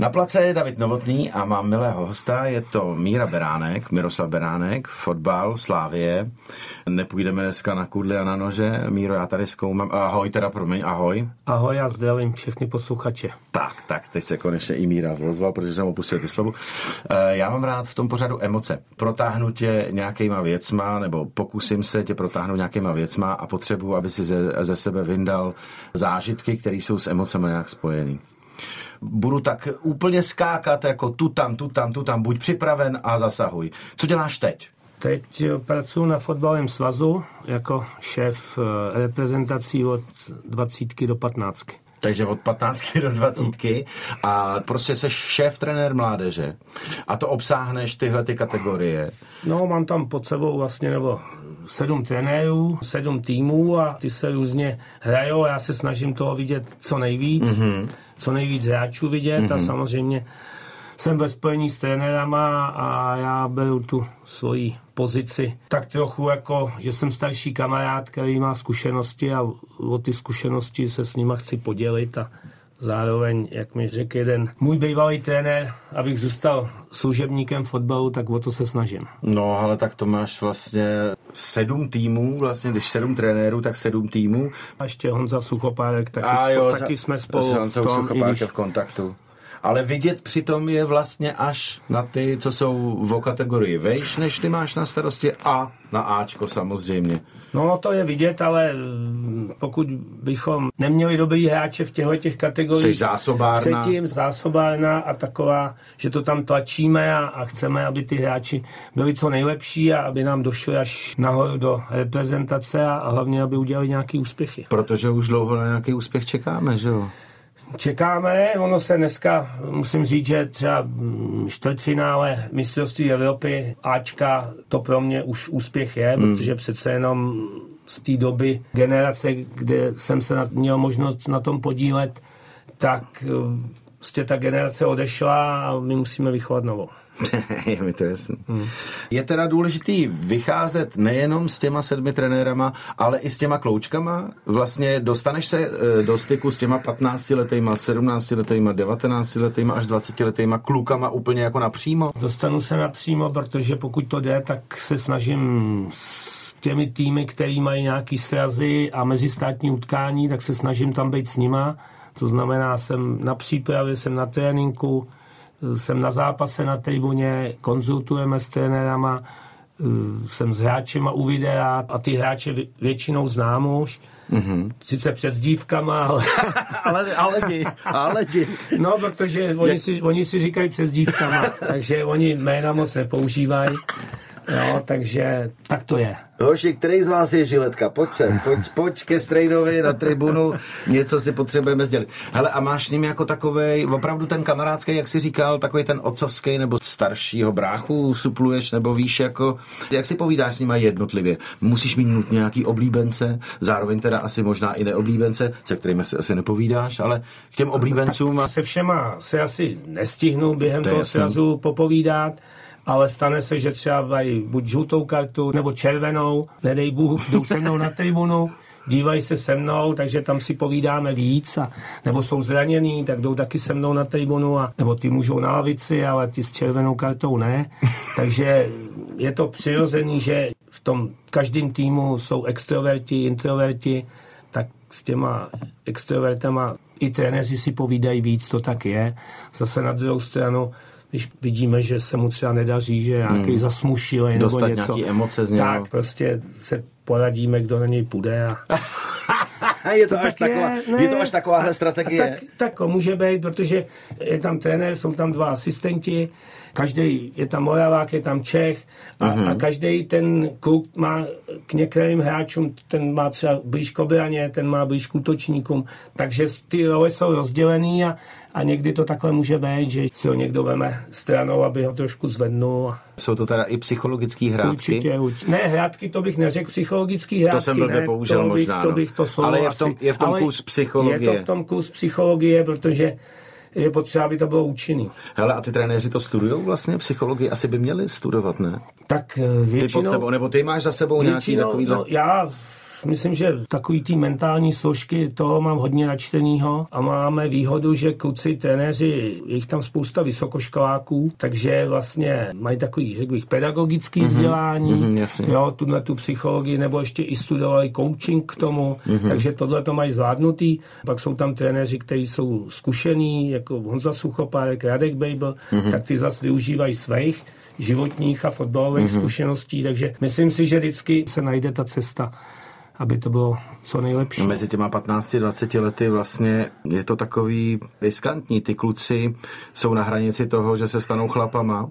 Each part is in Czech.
Na place je David Novotný a mám milého hosta, je to Míra Beránek, Miroslav Beránek, fotbal, Slávie. Nepůjdeme dneska na kudly a na nože. Míro, já tady zkoumám. Ahoj, teda promiň, ahoj. Ahoj, já zdravím všechny posluchače. Tak, tak, teď se konečně i Míra rozval, protože jsem opustil ty slovu. Eh, já mám rád v tom pořadu emoce. Protáhnu tě nějakýma věcma, nebo pokusím se tě protáhnout nějakýma věcma a potřebuji, aby si ze, ze sebe vyndal zážitky, které jsou s emocemi nějak spojený budu tak úplně skákat jako tu tam, tu tam, tu tam, buď připraven a zasahuj. Co děláš teď? Teď pracuji na fotbalovém svazu jako šéf eh, reprezentací od 20 do 15. Takže od 15 do 20 a prostě se šéf trenér mládeže a to obsáhneš tyhle ty kategorie. No, mám tam pod sebou vlastně, nebo sedm trenérů, sedm týmů a ty se různě hrajou. Já se snažím toho vidět co nejvíc, mm-hmm. co nejvíc hráčů vidět mm-hmm. a mhm. samozřejmě jsem ve spojení s trenérama a já beru tu svoji pozici tak trochu jako, že jsem starší kamarád, který má zkušenosti a o ty zkušenosti se s nima chci podělit a zároveň, jak mi řekl jeden můj bývalý trenér, abych zůstal služebníkem fotbalu, tak o to se snažím. No, ale tak to máš vlastně sedm týmů, vlastně, když sedm trenérů, tak sedm týmů. A ještě Honza Suchopárek, taky, a jo, taky jsme spolu s Honzou v kontaktu ale vidět přitom je vlastně až na ty, co jsou v kategorii vejš, než ty máš na starosti a na Ačko samozřejmě. No to je vidět, ale mm, pokud bychom neměli dobrý hráče v těchto těch kategoriích, Jsi zásobárna. Předtím zásobárna a taková, že to tam tlačíme a, a chceme, aby ty hráči byli co nejlepší a aby nám došli až nahoru do reprezentace a, a hlavně, aby udělali nějaký úspěchy. Protože už dlouho na nějaký úspěch čekáme, že jo? Čekáme. Ono se dneska, musím říct, že třeba čtvrtfinále mistrovství Evropy Ačka, to pro mě už úspěch je, hmm. protože přece jenom z té doby generace, kde jsem se měl možnost na tom podílet, tak prostě ta generace odešla a my musíme vychovat novou. je mi to jasný. Hmm. Je teda důležitý vycházet nejenom s těma sedmi trenérama, ale i s těma kloučkama. Vlastně dostaneš se eh, do styku s těma 15 letýma, 17 letýma, 19 letýma až 20 letýma klukama úplně jako napřímo? Dostanu se napřímo, protože pokud to jde, tak se snažím s těmi týmy, který mají nějaký srazy a mezistátní utkání, tak se snažím tam být s nima. To znamená, jsem na přípravě, jsem na tréninku, jsem na zápase na tribuně, konzultujeme s trenérama, eh, jsem s hráčema u videa a ty hráče většinou znám už. Mm-hmm. Sice před dívkama, ale... ale, ale ale di. No, protože oni si, oni si říkají přes dívkama, takže oni jména moc nepoužívají. Jo, takže tak to je. Hoši, který z vás je žiletka? Pojď sem, pojď, pojď ke Strejnovi na tribunu, něco si potřebujeme sdělit. Hele, a máš s ním jako takový, opravdu ten kamarádský, jak jsi říkal, takový ten otcovský nebo staršího bráchu supluješ, nebo víš, jako, jak si povídáš s nimi jednotlivě? Musíš mít nutně nějaký oblíbence, zároveň teda asi možná i neoblíbence, se kterými si asi nepovídáš, ale k těm oblíbencům... No, se všema se asi nestihnu během to toho srazu popovídat ale stane se, že třeba mají buď žlutou kartu nebo červenou, nedej Bůh, jdou se mnou na tribunu, dívají se se mnou, takže tam si povídáme víc, a, nebo jsou zraněný, tak jdou taky se mnou na tribunu, a, nebo ty můžou na lavici, ale ty s červenou kartou ne. Takže je to přirozený, že v tom každém týmu jsou extroverti, introverti, tak s těma extrovertama i trenéři si povídají víc, to tak je. Zase na druhou stranu když vidíme, že se mu třeba nedaří, že je nějaký hmm. zasmušilý nebo něco. nějaký emoce z něho. Tak prostě se poradíme, kdo na něj půjde. A... je, to, to až taková, je, ne, je to až takováhle strategie? Tak, tak může být, protože je tam trenér, jsou tam dva asistenti, každý je tam Moravák, je tam Čech a, uh-huh. a každý ten kluk má k některým hráčům, ten má třeba blíž kobraně, ten má blíž k útočníkům, takže ty role jsou rozdělený a, a někdy to takhle může být, že si ho někdo veme stranou, aby ho trošku zvednul. Jsou to teda i psychologické hrátky? Určitě, určitě. Ne, hrátky to bych neřekl, psychologické hrátky To jsem blbě použil to bych, možná. To no. bych to jsou Ale je v tom, je v tom kus psychologie. Je to v tom kus psychologie, protože je potřeba, aby to bylo účinný. Hele, a ty trenéři to studují vlastně, psychologii asi by měli studovat, ne? Tak většinou... Ty pod tebou, nebo ty máš za sebou většinou, nějaký takovýhle... No, já myslím, že takový ty mentální složky, toho mám hodně načtenýho a máme výhodu, že kluci, trenéři, je jich tam spousta vysokoškoláků, takže vlastně mají takový, řekl bych, pedagogický mm-hmm. vzdělání, mm-hmm, jo, tuhle tu psychologii, nebo ještě i studovali coaching k tomu, mm-hmm. takže tohle to mají zvládnutý. Pak jsou tam trenéři, kteří jsou zkušení, jako Honza Suchopárek, Radek Babel, mm-hmm. tak ty zase využívají svých životních a fotbalových mm-hmm. zkušeností, takže myslím si, že vždycky se najde ta cesta aby to bylo co nejlepší. Mezi těma 15-20 lety vlastně je to takový riskantní. Ty kluci jsou na hranici toho, že se stanou chlapama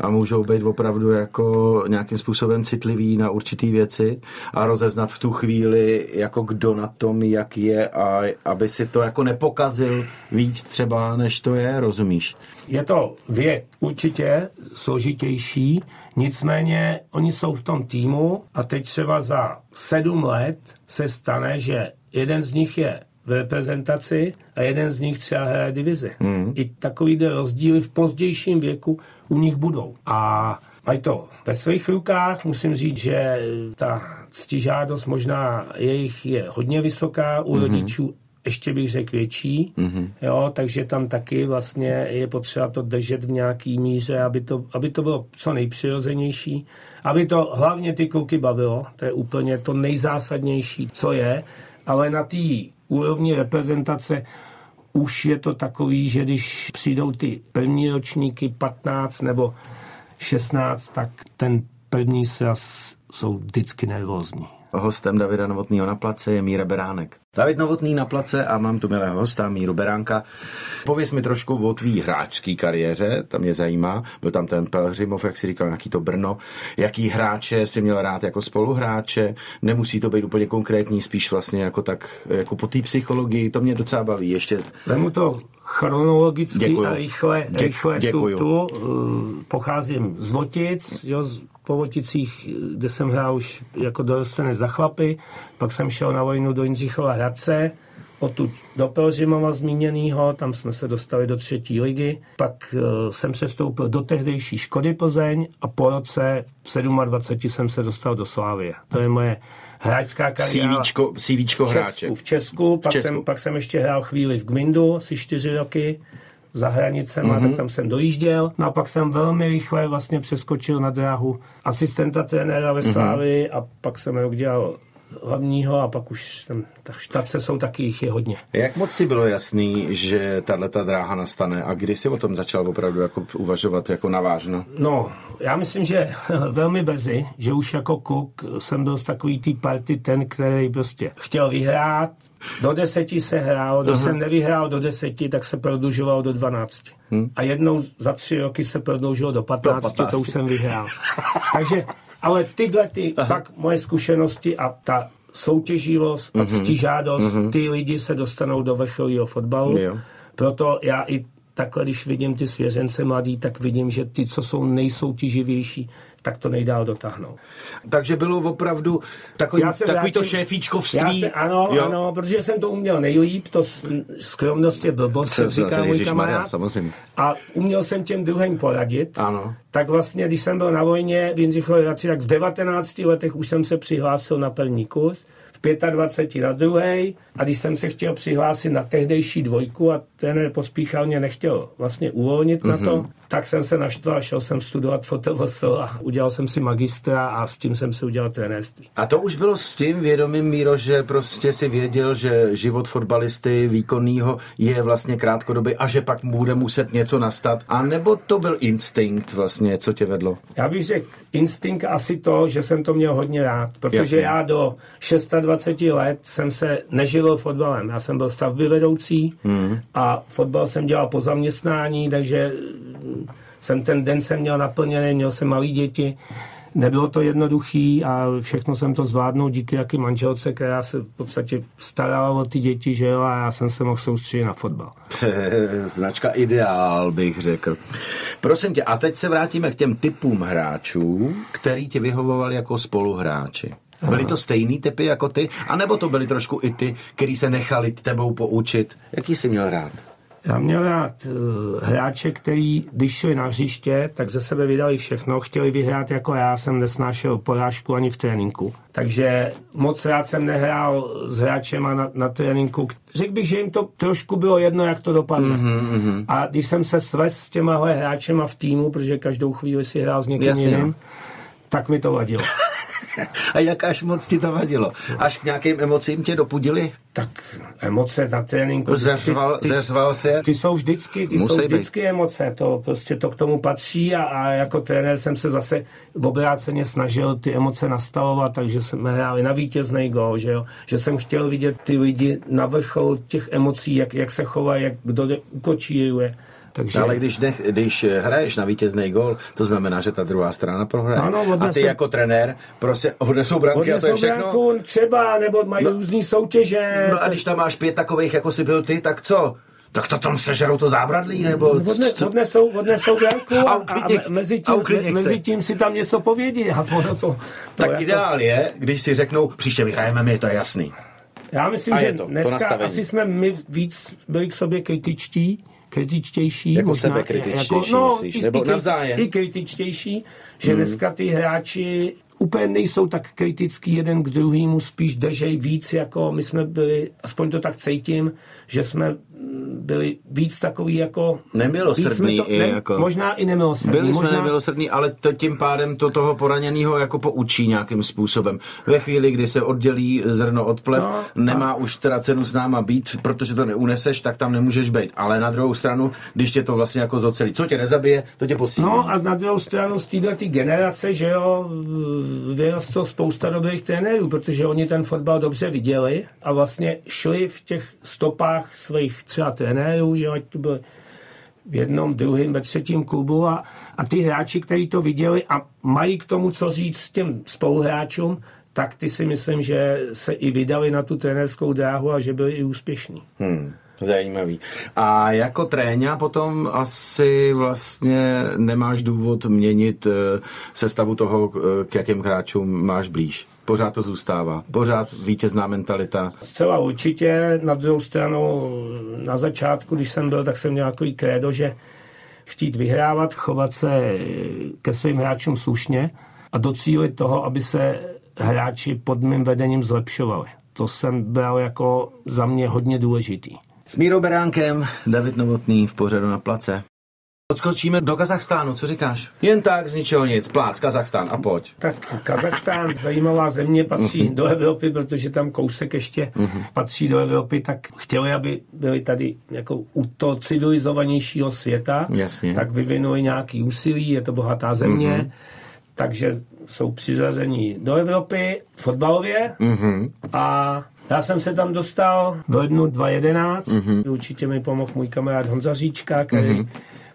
a můžou být opravdu jako nějakým způsobem citliví na určitý věci a rozeznat v tu chvíli, jako kdo na tom, jak je a aby si to jako nepokazil víc třeba, než to je, rozumíš? Je to věk určitě složitější, nicméně oni jsou v tom týmu a teď třeba za sedm let se stane, že jeden z nich je v reprezentaci a jeden z nich třeba hraje divizi. Mm. I takový rozdíly v pozdějším věku u nich budou. A mají to ve svých rukách. Musím říct, že ta ctižádost možná jejich je hodně vysoká u mm-hmm. rodičů, ještě bych řekl větší, mm-hmm. jo, takže tam taky vlastně je potřeba to držet v nějaký míře, aby to, aby to bylo co nejpřirozenější, aby to hlavně ty kluky bavilo, to je úplně to nejzásadnější, co je, ale na té úrovni reprezentace už je to takový, že když přijdou ty první ročníky 15 nebo 16, tak ten první sraz jsou vždycky nervózní. Hostem Davida Novotného na place je Míra Beránek. David Novotný na place a mám tu milého hosta Míru Beránka. Pověz mi trošku o tvý hráčské kariéře, tam mě zajímá. Byl tam ten Pelhřimov, jak si říkal, nějaký to Brno. Jaký hráče si měl rád jako spoluhráče? Nemusí to být úplně konkrétní, spíš vlastně jako tak, jako po té psychologii. To mě docela baví. Ještě... Vemu to chronologicky Děkuju. a rychle, rychle Děkuju. tu, tu. Uh, pocházím z Votic, jo, z po Voticích, kde jsem hrál už jako dorostenec za chlapy, pak jsem šel na vojnu do Jindřichova Hradce, odtud do Pelřimova zmíněného, tam jsme se dostali do třetí ligy, pak uh, jsem přestoupil do tehdejší Škody Plzeň a po roce v 27 jsem se dostal do Slávie. To je moje hráčská kariéra. CVčko, CVčko hráče. V Česku, pak, v Česku. Jsem, pak jsem ještě hrál chvíli v Gmindu, asi čtyři roky za hranicema, mm-hmm. tak tam jsem dojížděl. No a pak jsem velmi rychle vlastně přeskočil na dráhu asistenta trenéra ve Slávii mm-hmm. a pak jsem rok dělal hlavního a pak už tam, ta štace jsou taky, jich je hodně. Jak moc si bylo jasný, že tahle ta dráha nastane a kdy jsi o tom začal opravdu jako uvažovat jako navážno? No, já myslím, že velmi brzy, že už jako kluk jsem byl z takový tý party ten, který prostě chtěl vyhrát, do deseti se hrálo, když jsem nevyhrál do deseti, tak se prodlužoval do dvanácti. Hmm. A jednou za tři roky se prodloužilo do patnácti, to už jsem vyhrál. Takže ale tyhle ty, Aha. pak moje zkušenosti a ta soutěživost a mm-hmm. ctižádost, mm-hmm. ty lidi se dostanou do vrcholního fotbalu. Jo. Proto já i takhle, když vidím ty svěřence mladý, tak vidím, že ty, co jsou nejsoutěživější, tak to nejdál dotáhnout. Takže bylo opravdu takový, takový vrátím, to šéfíčkovství. Já se, ano, jo. ano, protože jsem to uměl nejlíp, to skromnost je blbost, se říká můj kamarád. samozřejmě. A uměl jsem těm druhým poradit. Ano. Tak vlastně, když jsem byl na vojně v Jindřichově tak v 19 letech už jsem se přihlásil na první kurz 25 na druhý a když jsem se chtěl přihlásit na tehdejší dvojku a ten pospíchal mě nechtěl vlastně uvolnit mm-hmm. na to, mhm. Tak jsem se naštval, šel jsem studovat fotovosl a udělal jsem si magistra a s tím jsem si udělal trenérství. A to už bylo s tím vědomím, Míro, že prostě si věděl, že život fotbalisty výkonného je vlastně krátkodobý a že pak bude muset něco nastat. A nebo to byl instinkt vlastně, co tě vedlo? Já bych řekl instinkt asi to, že jsem to měl hodně rád, protože Jasně. já do 26 let jsem se neživil fotbalem. Já jsem byl stavby vedoucí hmm. a fotbal jsem dělal po zaměstnání, takže jsem ten den jsem měl naplněný, měl jsem malý děti. Nebylo to jednoduchý a všechno jsem to zvládnul díky jaký manželce, která se v podstatě starala o ty děti, že jo, a já jsem se mohl soustředit na fotbal. Značka ideál, bych řekl. Prosím tě, a teď se vrátíme k těm typům hráčů, který ti vyhovovali jako spoluhráči. Byly to stejný typy jako ty, anebo to byly trošku i ty, který se nechali tebou poučit? Jaký jsi měl rád? Já měl rád uh, hráče, který, když šli na hřiště, tak ze sebe vydali všechno, chtěli vyhrát jako já, jsem nesnášel porážku ani v tréninku. Takže moc rád jsem nehrál s hráčem na, na tréninku. Řekl bych, že jim to trošku bylo jedno, jak to dopadne. Mm-hmm. A když jsem se svez s těma hráčema v týmu, protože každou chvíli si hrál s někým Jasně, jiným, no. tak mi to vadilo. A jak až moc ti to vadilo? Až k nějakým emocím tě dopudili? Tak emoce na tréninku. Zeřval, ty, zeřval se? Ty jsou vždycky, ty jsou vždycky být. emoce. To prostě to k tomu patří a, a jako trenér jsem se zase v obráceně snažil ty emoce nastavovat, takže jsme hráli na vítězný gol, že, jo? že jsem chtěl vidět ty lidi na vrchol těch emocí, jak, jak se chovají, jak kdo ukočíruje. Takže... No, ale když, nech, když hraješ na vítězný gol, to znamená, že ta druhá strana prohraje. Ano, a ty jako trenér prostě odnesou branky odnesou a to je všechno. Branku třeba, nebo mají no, různý soutěže. No a když tam máš pět takových, jako si byl ty, tak co? tak to tam sežerou to zábradlí, nebo... Odne, odnesou, odnesou branku a, a, a mezi, tím, a mezi tím si tam něco povědí. A to, to, to tak jako... ideál je, když si řeknou, příště vyhrajeme my, to je jasný. Já myslím, a že to, dneska to asi jsme my víc byli k sobě kritičtí, kritičtější. Jako možná, sebe kritičtější, jako, no, myslíš? I, nebo i, navzájem? I kritičtější, že hmm. dneska ty hráči úplně nejsou tak kritický jeden k druhému, spíš držej víc, jako my jsme byli, aspoň to tak cítím, že jsme byli víc takový jako... Nemilosrdný to, ne, jako... Možná i nemilosrdný. Byli možná... jsme nemilosrdný, ale to tím pádem to toho poraněného jako poučí nějakým způsobem. Ve chvíli, kdy se oddělí zrno od plev, no, nemá a... už teda cenu s náma být, protože to neuneseš, tak tam nemůžeš být. Ale na druhou stranu, když tě to vlastně jako zocelí, co tě nezabije, to tě posílí. No a na druhou stranu z této generace, že jo, vyrostlo spousta dobrých trenérů, protože oni ten fotbal dobře viděli a vlastně šli v těch stopách svých třeba trenérů, že ať to byl v jednom, druhém, ve třetím klubu a, a ty hráči, kteří to viděli a mají k tomu co říct těm spoluhráčům, tak ty si myslím, že se i vydali na tu trenérskou dráhu a že byli i úspěšní. Hmm. Zajímavý. A jako tréňa potom asi vlastně nemáš důvod měnit eh, sestavu toho, eh, k jakým hráčům máš blíž. Pořád to zůstává. Pořád vítězná mentalita. Zcela určitě. Na druhou stranu, na začátku, když jsem byl, tak jsem měl takový krédo, že chtít vyhrávat, chovat se ke svým hráčům slušně a docílit toho, aby se hráči pod mým vedením zlepšovali. To jsem bral jako za mě hodně důležitý. S Mírou Beránkem, David Novotný v pořadu na place. Odskočíme do Kazachstánu, co říkáš? Jen tak, z ničeho nic, plác, Kazachstán a pojď. Tak Kazachstán, zajímavá země, patří uh-huh. do Evropy, protože tam kousek ještě uh-huh. patří do Evropy, tak chtěli, aby byli tady jako u toho civilizovanějšího světa, Jasně. tak vyvinuli nějaký úsilí, je to bohatá země, uh-huh. takže jsou přiřazení do Evropy fotbalově uh-huh. a já jsem se tam dostal v lednu 2011. Mm-hmm. Určitě mi pomohl můj kamarád Honza Říčka, který mm-hmm.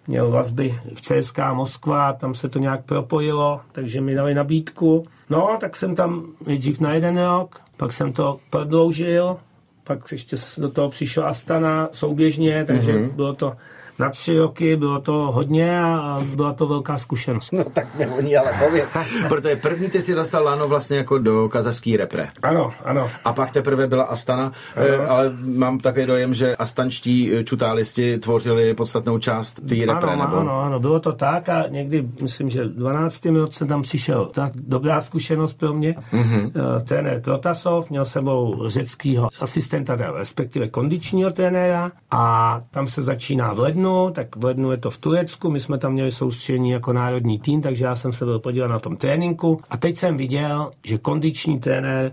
Měl vazby v CSK Moskva, tam se to nějak propojilo, takže mi dali nabídku. No, tak jsem tam nejdřív na jeden rok, pak jsem to prodloužil, pak ještě do toho přišel Astana souběžně, takže mm-hmm. bylo to na tři roky, bylo to hodně a byla to velká zkušenost. No tak nevoní, ale pověd. Protože první ty si dostal Lano vlastně jako do kazařský repre. Ano, ano. A pak teprve byla Astana, ano. Eh, ale mám takový dojem, že astančtí eh, čutálisti tvořili podstatnou část té repre. Ano, nebo... ano, ano, bylo to tak a někdy, myslím, že v 12. roce tam přišel ta dobrá zkušenost pro mě. Mm-hmm. Trenér Protasov, měl sebou řeckého asistenta, respektive kondičního trenéra a tam se začíná v lednu lednu, tak v lednu je to v Turecku, my jsme tam měli soustředění jako národní tým, takže já jsem se byl podívat na tom tréninku a teď jsem viděl, že kondiční trenér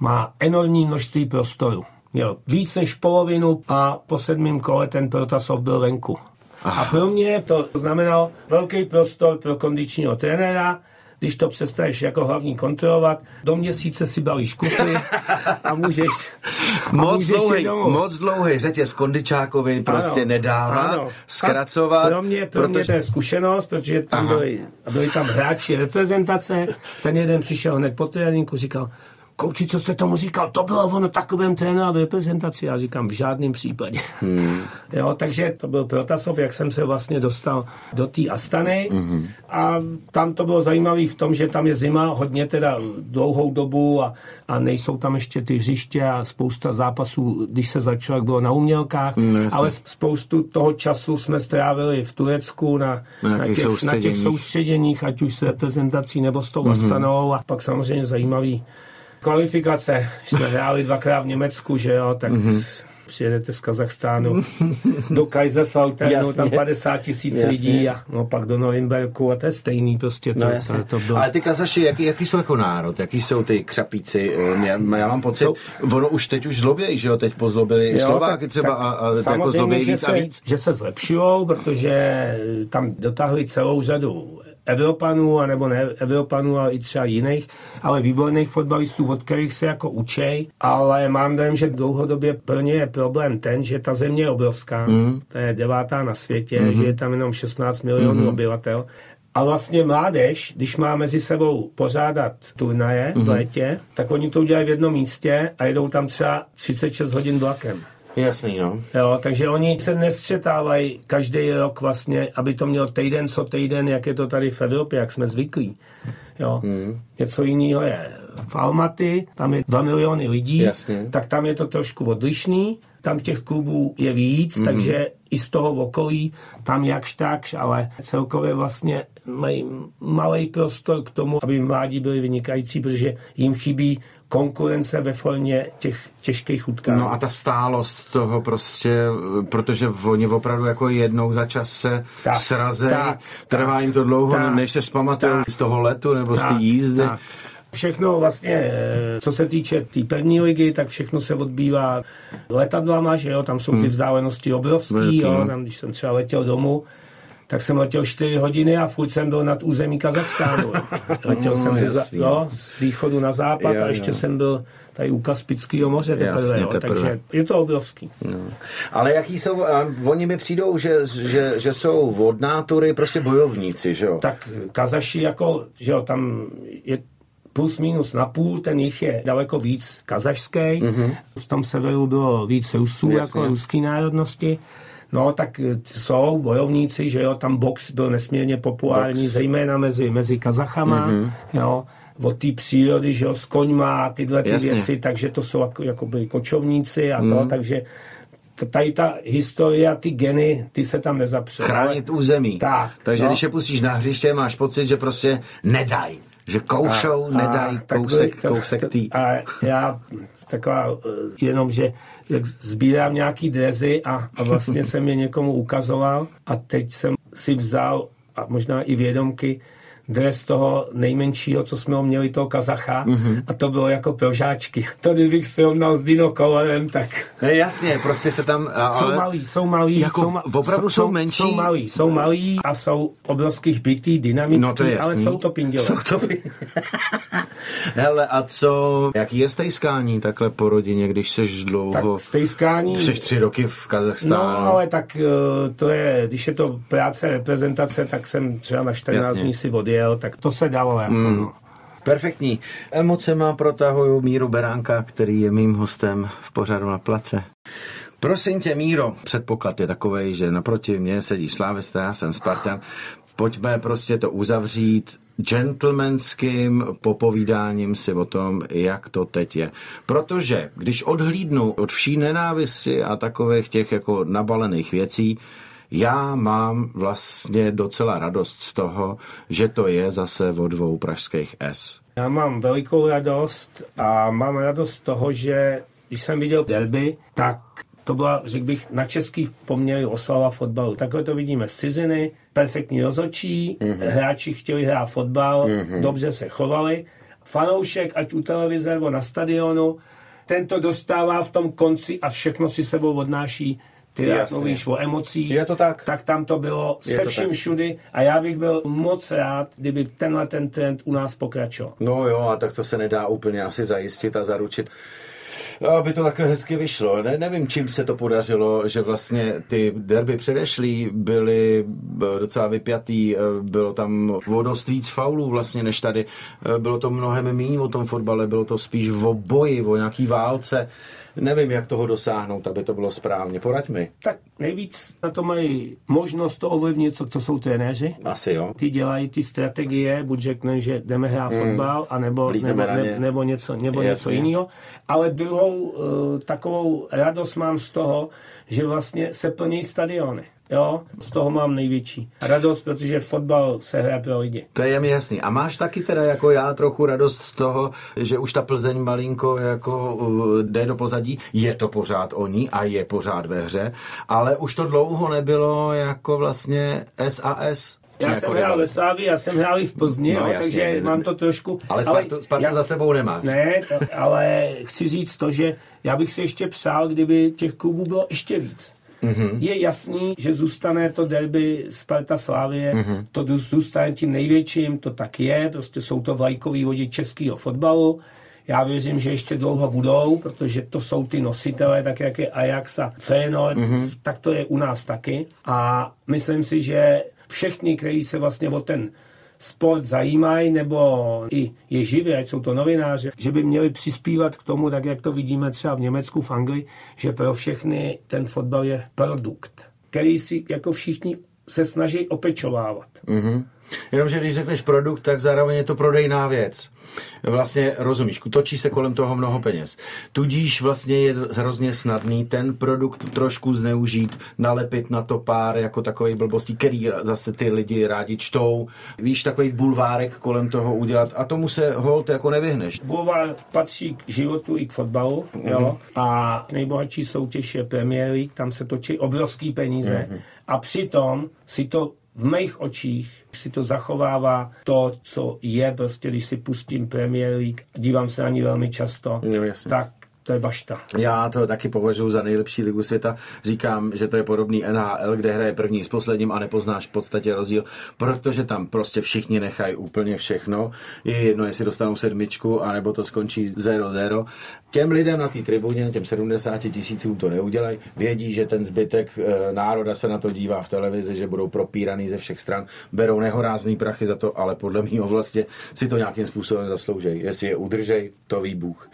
má enormní množství prostoru. Měl víc než polovinu a po sedmém kole ten Protasov byl venku. A pro mě to znamenalo velký prostor pro kondičního trenéra, když to přestaneš jako hlavní kontrolovat, do měsíce si balíš kufry a můžeš a moc, můžeš dlouhý, moc dlouhý řetěz kondičákovi prostě ano, nedává, ano. zkracovat. Pro mě, pro protože... mě to je zkušenost, protože tam byli, byli tam hráči reprezentace, ten jeden přišel hned po tréninku, říkal, kouči, co jste tomu říkal, to bylo ono takovém trénu v reprezentaci. Já říkám, v žádném případě. Hmm. jo, takže to byl Protasov, jak jsem se vlastně dostal do té Astany hmm. a tam to bylo zajímavé v tom, že tam je zima hodně teda dlouhou dobu a, a nejsou tam ještě ty hřiště a spousta zápasů, když se začal, bylo na umělkách, hmm, ale spoustu toho času jsme strávili v Turecku na, na, na, těch, na těch soustředěních, ať už s reprezentací nebo s tou hmm. Astanou a pak samozřejmě zajímavý kvalifikace. Jsme hráli dvakrát v Německu, že jo, tak mm-hmm. přijedete z Kazachstánu do Kaiserslauternu, tam 50 tisíc lidí a no, pak do Norimberku a to je stejný prostě. To, no, to, to bylo. Ale ty Kazaši, jaký, jaký jsou jako národ? Jaký jsou ty křapíci? Já, já mám pocit, jsou... ono už teď už zlobějí, že jo, teď pozlobili jo, Slováky třeba tak, a, a jako zlobějí víc se, a víc. Že se zlepšují, protože tam dotáhli celou řadu Evropanů, anebo ne Evropanů, ale i třeba jiných, ale výborných fotbalistů, od kterých se jako učej, ale mám dojem, že dlouhodobě pro ně je problém ten, že ta země je obrovská, mm. to je devátá na světě, mm-hmm. že je tam jenom 16 milionů mm-hmm. obyvatel a vlastně mládež, když má mezi sebou pořádat turnaje mm-hmm. v létě, tak oni to udělají v jednom místě a jedou tam třeba 36 hodin vlakem. Jasný, no. Jo, takže oni se nestřetávají každý rok vlastně, aby to mělo týden co týden, jak je to tady v Evropě, jak jsme zvyklí. Jo. Hmm. Něco jiného je v Almaty, tam je 2 miliony lidí, Jasně. tak tam je to trošku odlišný, tam těch klubů je víc, mm-hmm. takže i z toho okolí tam jakž takž, ale celkově vlastně mají malý prostor k tomu, aby mládí byli vynikající, protože jim chybí konkurence ve formě těch těžkých utkání. No a ta stálost toho prostě, protože oni opravdu jako jednou za čas se tak, srazejí, trvá jim to dlouho, tak, než se zpamatují z toho letu nebo tak, z té jízdy. Tak. Všechno vlastně, eh, co se týče té tý první ligy, tak všechno se odbývá letadlama, že jo, tam jsou ty hmm. vzdálenosti obrovský, jo, no. tam, když jsem třeba letěl domů, tak jsem letěl 4 hodiny a furt jsem byl nad území Kazachstánu. letěl no, jsem ze, jo, z východu na západ jo, a ještě jo. jsem byl tady u Kaspického moře teprve, Jasně, jo, teprve. takže je to obrovský. No. Ale jaký jsou, oni mi přijdou, že, že, že jsou od nátury prostě bojovníci, že jo? Tak Kazaši jako, že jo, tam je plus minus na půl, ten jich je daleko víc kazašský, mm-hmm. v tom severu bylo víc Rusů Jasně. jako ruský národnosti. No, tak eh, jsou bojovníci, že jo, tam box byl nesmírně populární, box. zejména mezi, mezi Kazachama, mm-hmm. jo, od té přírody, že jo, s koňma a tyhle ty Jasně. věci, takže to jsou jako, jakoby kočovníci a mm. to, mhm. takže tady ta historie ty geny, ty se tam nezapřou. Chránit území. Tak. Takže no. když je pustíš na hřiště, máš pocit, že prostě nedaj. Že koušou, a, nedají kousek, to, kousek tý. A já taková, eh, jenom, že jak sbírám nějaký drezy a, a vlastně jsem je někomu ukazoval a teď jsem si vzal a možná i vědomky dres toho nejmenšího, co jsme ho měli, toho Kazacha, mm-hmm. a to bylo jako pro žáčky. To kdybych srovnal s Dino Kolorem, tak... Ne, jasně, prostě se tam... Ale... Jsou malí, jsou malí. Jako jsou, opravdu jsou, jsou menší? Jsou malí, jsou malí a jsou obrovských bytý, dynamický, no to je ale jsou to pinděle. Jsou to pinděle. Hele, a co, jaký je stejskání takhle po rodině, když seš dlouho... Tak stejskání... Seš tři roky v Kazachstánu. No, ale tak eh, to je, když je to práce, reprezentace, tak jsem třeba na 14 dní si odjel, tak to se dalo jako, mm. no. Perfektní. Emoce má protahuju Míru Beránka, který je mým hostem v pořadu na place. Prosím tě, Míro, předpoklad je takový, že naproti mě sedí Slávista, já jsem Spartan. Pojďme prostě to uzavřít gentlemanským popovídáním si o tom, jak to teď je. Protože když odhlídnu od vší nenávisti a takových těch jako nabalených věcí, já mám vlastně docela radost z toho, že to je zase o dvou pražských S. Já mám velikou radost a mám radost z toho, že když jsem viděl derby, tak to byla, řekl bych, na český poměry oslava fotbalu. Takhle to vidíme z ciziny, perfektní rozhodčí, mm-hmm. hráči chtěli hrát fotbal, mm-hmm. dobře se chovali. Fanoušek, ať u televize nebo na stadionu, ten to dostává v tom konci a všechno si sebou odnáší ty mluvíš o emocích, je to tak. tak tam to bylo je se to vším tak. všudy a já bych byl moc rád, kdyby tenhle ten trend u nás pokračoval. No jo, a tak to se nedá úplně asi zajistit a zaručit. Aby to takhle hezky vyšlo. Ne, nevím, čím se to podařilo, že vlastně ty derby předešlý byly eh, docela vypjatý, eh, bylo tam o dost víc faulů vlastně než tady. Eh, bylo to mnohem méně o tom fotbale, bylo to spíš o boji, o nějaký válce nevím, jak toho dosáhnout, aby to bylo správně. Poraď mi. Tak nejvíc na to mají možnost to ovlivnit, co, co jsou trenéři. Asi jo. Ty dělají ty strategie, buď řekne, že jdeme hrát mm. fotbal, anebo, nebo, ne, nebo něco, nebo něco jiného. Ale druhou uh, takovou radost mám z toho, že vlastně se plní stadiony. Jo, z toho mám největší radost, protože fotbal se hraje pro lidi. To je mi jasný. A máš taky teda jako já trochu radost z toho, že už ta Plzeň malinko jako uh, jde do pozadí. Je to pořád oni a je pořád ve hře, ale už to dlouho nebylo jako vlastně SAS. Já jsem hrál ve Slávi, já jsem hrál i v Plzni, no, jo, jasně, takže ne, mám to trošku... Ale Spartu, ale Spartu já, za sebou nemáš. Ne, to, ale chci říct to, že já bych si ještě přál, kdyby těch klubů bylo ještě víc. Mm-hmm. Je jasný, že zůstane to derby Sparta Slávie, mm-hmm. to zůstane tím největším, to tak je, prostě jsou to vlajkový vodi českého fotbalu. Já věřím, že ještě dlouho budou, protože to jsou ty nositelé, tak jak je Ajax a Feyenoord, mm-hmm. tak to je u nás taky. A myslím si, že všechny, kteří se vlastně o ten sport zajímají, nebo i je živí, ať jsou to novináři, že by měli přispívat k tomu, tak jak to vidíme třeba v Německu, v Anglii, že pro všechny ten fotbal je produkt, který si jako všichni se snaží opečovávat. Mm-hmm. Jenomže když řekneš produkt, tak zároveň je to prodejná věc. Vlastně rozumíš, točí se kolem toho mnoho peněz. Tudíž vlastně je hrozně snadný ten produkt trošku zneužít, nalepit na to pár jako takový blbostí, který zase ty lidi rádi čtou. Víš, takový bulvárek kolem toho udělat a tomu se hold jako nevyhneš. Bulvár patří k životu i k fotbalu, mm-hmm. jo? A nejbohatší soutěž je Premier League, tam se točí obrovský peníze. Mm-hmm. A přitom si to v mých očích si to zachovává to, co je, prostě když si pustím Premier League, dívám se na ní velmi často, no, tak to je bašta. Já to taky považuji za nejlepší ligu světa. Říkám, že to je podobný NHL, kde hraje první s posledním a nepoznáš v podstatě rozdíl, protože tam prostě všichni nechají úplně všechno. Je jedno, jestli dostanou sedmičku, anebo to skončí 0-0. Těm lidem na té tribuně, těm 70 tisícům to neudělají. Vědí, že ten zbytek e, národa se na to dívá v televizi, že budou propíraný ze všech stran, berou nehorázný prachy za to, ale podle mého vlastně si to nějakým způsobem zaslouží. Jestli je udržej, to ví Bůh.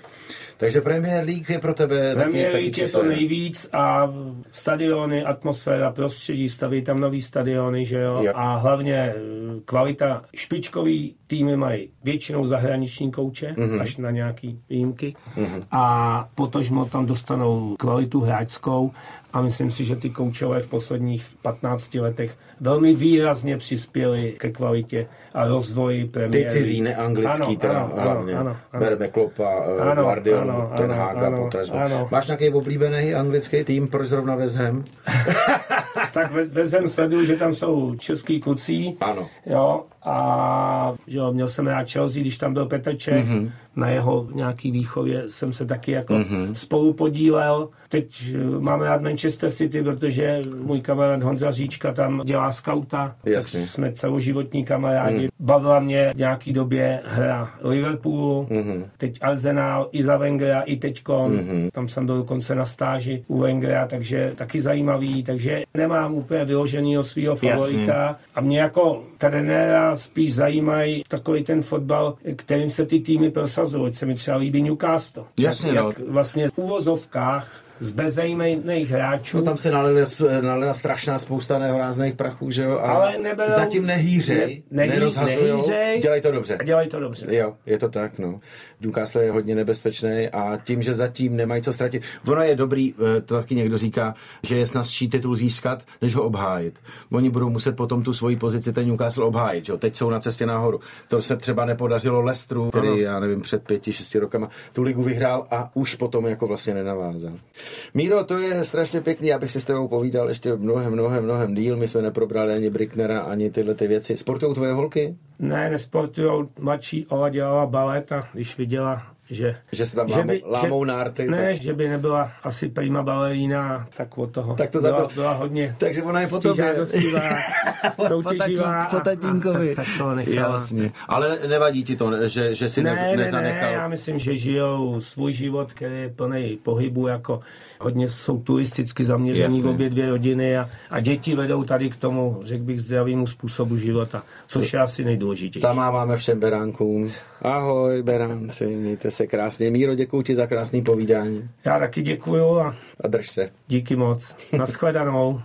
Takže Premier League je pro tebe Premier taky, League taky je to nejvíc a stadiony, atmosféra, prostředí, staví tam nový stadiony, že jo? jo. A hlavně eh, kvalita špičkový týmy mají většinou zahraniční kouče, mm-hmm. až na nějaký výjimky. Mm-hmm. A potažmo tam dostanou kvalitu hráčskou a myslím si, že ty koučové v posledních 15 letech velmi výrazně přispěli ke kvalitě a rozvoji Premier Ty cizí, neanglický ano, teda ano, hlavně. Ano, ano, Berme Klopa, eh, ano, Guardiol, ano, Ten Haga, ano. Máš nějaký oblíbený anglický tým, proč zrovna West Ham? tak West Ham sleduju, že tam jsou český kluci. Ano. Jo, a jo, měl jsem rád Chelsea, když tam byl Petr Čech. Mm-hmm na jeho nějaký výchově jsem se taky jako mm-hmm. spolu podílel. Teď eh, máme rád Manchester City, protože můj kamarád Honza Říčka tam dělá skauta, Jasně. tak jsme celoživotní kamarádi. Mm. Bavila mě v nějaký době hra Liverpoolu, mm-hmm. teď Arsenal i za Wengera, i teďko. Mm-hmm. Tam jsem byl dokonce na stáži u Wengera, takže taky zajímavý, takže nemám úplně vyloženýho svého favorita. Jasně. A mě jako trenéra spíš zajímají takový ten fotbal, kterým se ty týmy prosazují prosazují. Se mi třeba líbí Newcastle. Jasně, jak, no. jak vlastně v uvozovkách z bezejmejných hráčů. No tam se nalila, nalila strašná spousta nehorázných prachů, že jo? A Ale neberou, zatím nehýřej, ne, nehý, nerozhazujou, dělají to dobře. A dělají to dobře. Jo, je to tak, no. Newcastle je hodně nebezpečný a tím, že zatím nemají co ztratit. Ono je dobrý, eh, to taky někdo říká, že je snazší titul získat, než ho obhájit. Oni budou muset potom tu svoji pozici ten Newcastle obhájit, že jo? Teď jsou na cestě nahoru. To se třeba nepodařilo Lestru, který, ano. já nevím, před pěti, šesti rokama tu ligu vyhrál a už potom jako vlastně nenavázal. Míro, to je strašně pěkný, abych si s tebou povídal ještě mnohem, mnohem, mnohem díl. My jsme neprobrali ani Bricknera, ani tyhle ty věci. Sportují tvoje holky? Ne, nesportují. Mladší Ola dělala balet a když viděla že, že se tam že by, lámou, že, nárty. Ne, tak... že by nebyla asi prima balerína, tak od toho tak to byla, zabil. byla hodně Takže ona je po tobě. soutěživá. Po, tatínkovi. Tak, tak to nechala. Jasně. Ale nevadí ti to, že, že si ne, ne, nezanechal? Ne, já myslím, že žijou svůj život, který je plný pohybu, jako hodně jsou turisticky zaměření v obě dvě rodiny a, a děti vedou tady k tomu, řekl bych, zdravému způsobu života, což je asi nejdůležitější. Zamáváme všem beránkům. Ahoj, beránci, mějte se krásně. Míro, děkuji ti za krásný povídání. Já taky děkuju a, a drž se. Díky moc. Naschledanou.